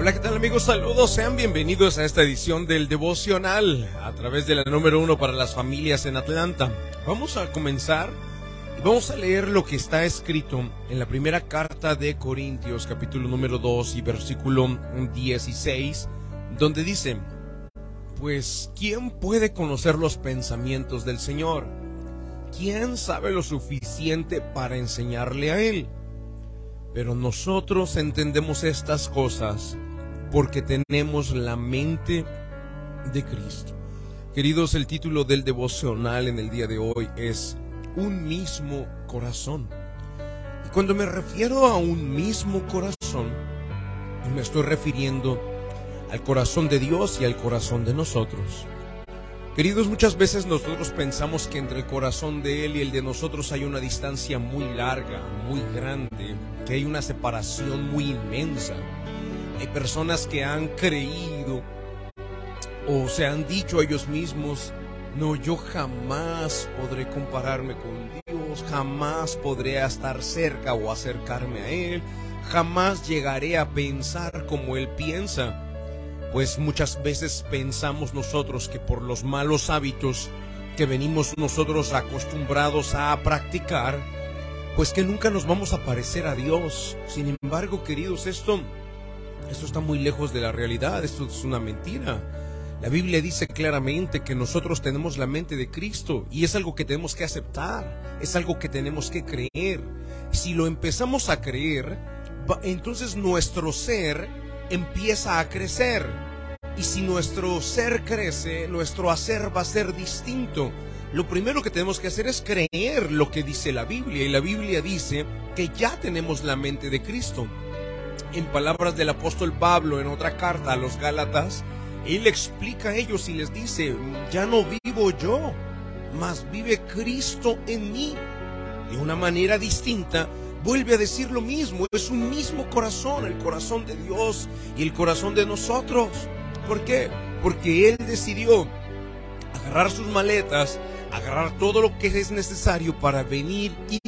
Hola, ¿qué tal amigos? Saludos, sean bienvenidos a esta edición del devocional a través de la número uno para las familias en Atlanta. Vamos a comenzar y vamos a leer lo que está escrito en la primera carta de Corintios, capítulo número 2 y versículo 16, donde dice, pues, ¿quién puede conocer los pensamientos del Señor? ¿Quién sabe lo suficiente para enseñarle a Él? Pero nosotros entendemos estas cosas porque tenemos la mente de Cristo. Queridos, el título del devocional en el día de hoy es Un mismo corazón. Y cuando me refiero a un mismo corazón, me estoy refiriendo al corazón de Dios y al corazón de nosotros. Queridos, muchas veces nosotros pensamos que entre el corazón de Él y el de nosotros hay una distancia muy larga, muy grande, que hay una separación muy inmensa. Hay personas que han creído o se han dicho a ellos mismos, no, yo jamás podré compararme con Dios, jamás podré estar cerca o acercarme a Él, jamás llegaré a pensar como Él piensa. Pues muchas veces pensamos nosotros que por los malos hábitos que venimos nosotros acostumbrados a practicar, pues que nunca nos vamos a parecer a Dios. Sin embargo, queridos, esto esto está muy lejos de la realidad, esto es una mentira. La Biblia dice claramente que nosotros tenemos la mente de Cristo y es algo que tenemos que aceptar, es algo que tenemos que creer. Si lo empezamos a creer, entonces nuestro ser empieza a crecer. Y si nuestro ser crece, nuestro hacer va a ser distinto. Lo primero que tenemos que hacer es creer lo que dice la Biblia. Y la Biblia dice que ya tenemos la mente de Cristo en palabras del apóstol Pablo en otra carta a los Gálatas, él explica a ellos y les dice, ya no vivo yo, mas vive Cristo en mí. De una manera distinta, vuelve a decir lo mismo, es un mismo corazón, el corazón de Dios y el corazón de nosotros. ¿Por qué? Porque Él decidió agarrar sus maletas, agarrar todo lo que es necesario para venir y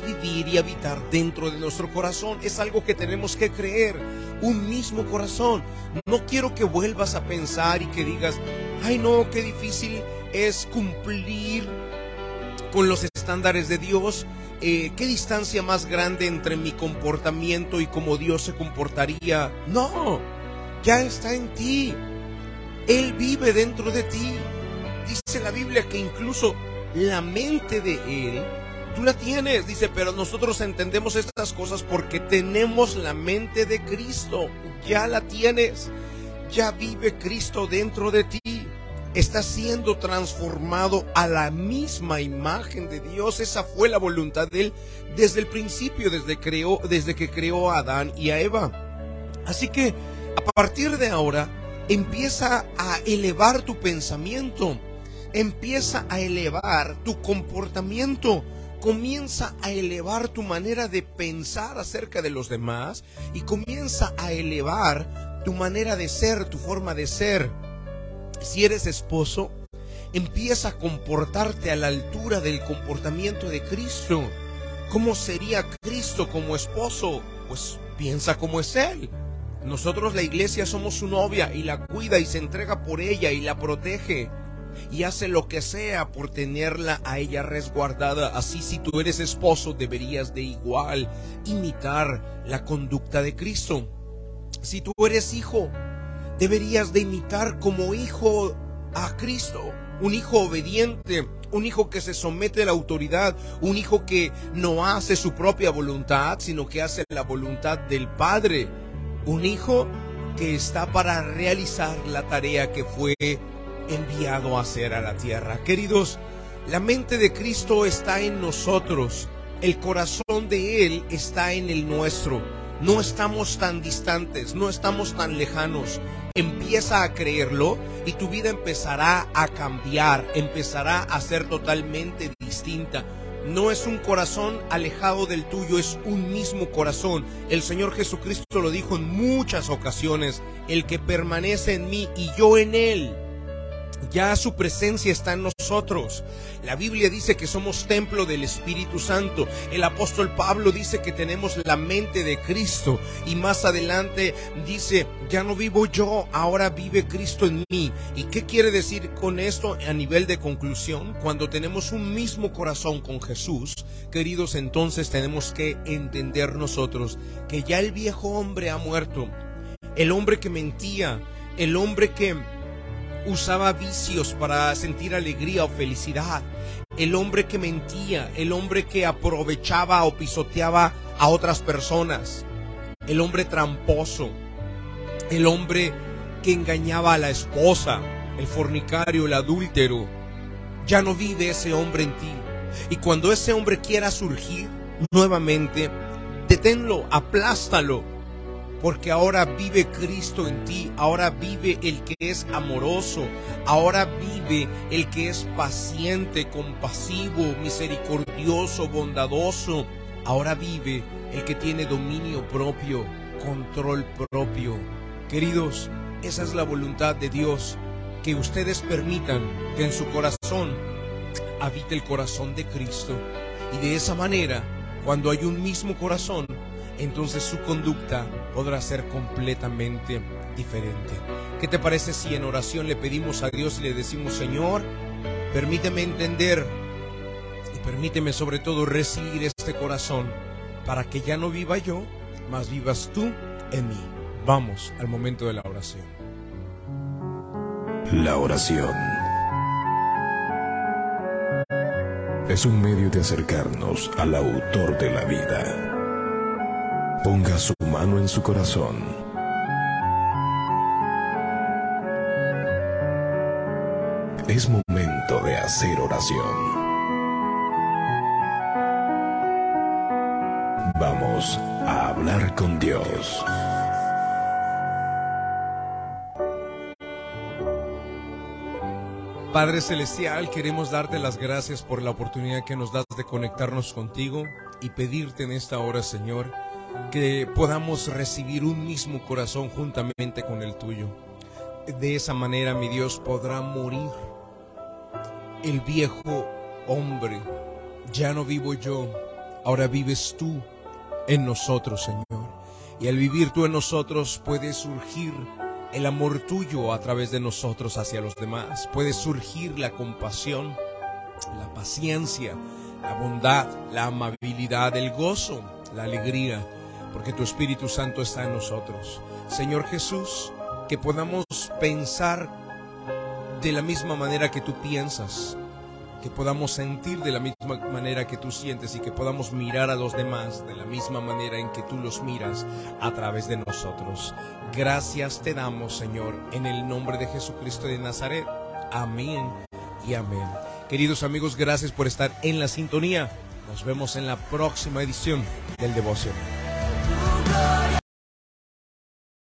y habitar dentro de nuestro corazón. Es algo que tenemos que creer, un mismo corazón. No quiero que vuelvas a pensar y que digas, ay no, qué difícil es cumplir con los estándares de Dios. Eh, ¿Qué distancia más grande entre mi comportamiento y cómo Dios se comportaría? No, ya está en ti. Él vive dentro de ti. Dice la Biblia que incluso la mente de Él, tú la tienes, dice, pero nosotros entendemos estas cosas porque tenemos la mente de Cristo, ya la tienes, ya vive Cristo dentro de ti. Está siendo transformado a la misma imagen de Dios. Esa fue la voluntad de Él desde el principio, desde, creó, desde que creó a Adán y a Eva. Así que a partir de ahora empieza a elevar tu pensamiento empieza a elevar tu comportamiento, comienza a elevar tu manera de pensar acerca de los demás y comienza a elevar tu manera de ser, tu forma de ser. Si eres esposo, empieza a comportarte a la altura del comportamiento de Cristo. ¿Cómo sería Cristo como esposo? Pues piensa como es Él. Nosotros la iglesia somos su novia y la cuida y se entrega por ella y la protege y hace lo que sea por tenerla a ella resguardada. Así si tú eres esposo deberías de igual imitar la conducta de Cristo. Si tú eres hijo, deberías de imitar como hijo a Cristo. Un hijo obediente, un hijo que se somete a la autoridad, un hijo que no hace su propia voluntad, sino que hace la voluntad del Padre. Un hijo que está para realizar la tarea que fue enviado a hacer a la tierra. Queridos, la mente de Cristo está en nosotros, el corazón de Él está en el nuestro. No estamos tan distantes, no estamos tan lejanos. Empieza a creerlo y tu vida empezará a cambiar, empezará a ser totalmente distinta. No es un corazón alejado del tuyo, es un mismo corazón. El Señor Jesucristo lo dijo en muchas ocasiones, el que permanece en mí y yo en él Ya su presencia está en nosotros. La Biblia dice que somos templo del Espíritu Santo. El apóstol Pablo dice que tenemos la mente de Cristo. Y más adelante dice, ya no vivo yo, ahora vive Cristo en mí. ¿Y qué quiere decir con esto a nivel de conclusión? Cuando tenemos un mismo corazón con Jesús, queridos, entonces tenemos que entender nosotros que ya el viejo hombre ha muerto. El hombre que mentía, el hombre que usaba vicios para sentir alegría o felicidad. El hombre que mentía, el hombre que aprovechaba o pisoteaba a otras personas. El hombre tramposo, el hombre que engañaba a la esposa, el fornicario, el adúltero. Ya no vive ese hombre en ti. Y cuando ese hombre quiera surgir nuevamente, deténlo, aplástalo, porque ahora vive Cristo en ti, ahora vive el que es amoroso, ahora vive el que es paciente, compasivo, misericordioso, bondadoso, ahora vive el que tiene dominio propio, control propio. Queridos, esa es la voluntad de Dios, que ustedes permitan que en su corazón habite el corazón de Cristo y de esa manera, cuando hay un mismo corazón, entonces su conducta podrá ser completamente diferente. ¿Qué te parece si en oración le pedimos a Dios y le decimos, Señor, permíteme entender y permíteme sobre todo recibir este corazón para que ya no viva yo, mas vivas tú en mí? Vamos al momento de la oración. La oración es un medio de acercarnos al autor de la vida Ponga su mano en su corazón. Es momento de hacer oración. Vamos a hablar con Dios. Padre Celestial, queremos darte las gracias por la oportunidad que nos das de conectarnos contigo y pedirte en esta hora, Señor, que podamos recibir un mismo corazón juntamente con el tuyo. De esa manera, mi Dios, podrá morir el viejo hombre. Ya no vivo yo, ahora vives tú en nosotros, Señor. Y al vivir tú en nosotros puede surgir el amor tuyo a través de nosotros hacia los demás. Puede surgir la compasión, la paciencia, la bondad, la amabilidad, el gozo, la alegría porque tu Espíritu Santo está en nosotros. Señor Jesús, que podamos pensar de la misma manera que tú piensas, que podamos sentir de la misma manera que tú sientes y que podamos mirar a los demás de la misma manera en que tú los miras a través de nosotros. Gracias te damos, Señor, en el nombre de Jesucristo de Nazaret. Amén y amén. Queridos amigos, gracias por estar en la sintonía. Nos vemos en la próxima edición del Devoción.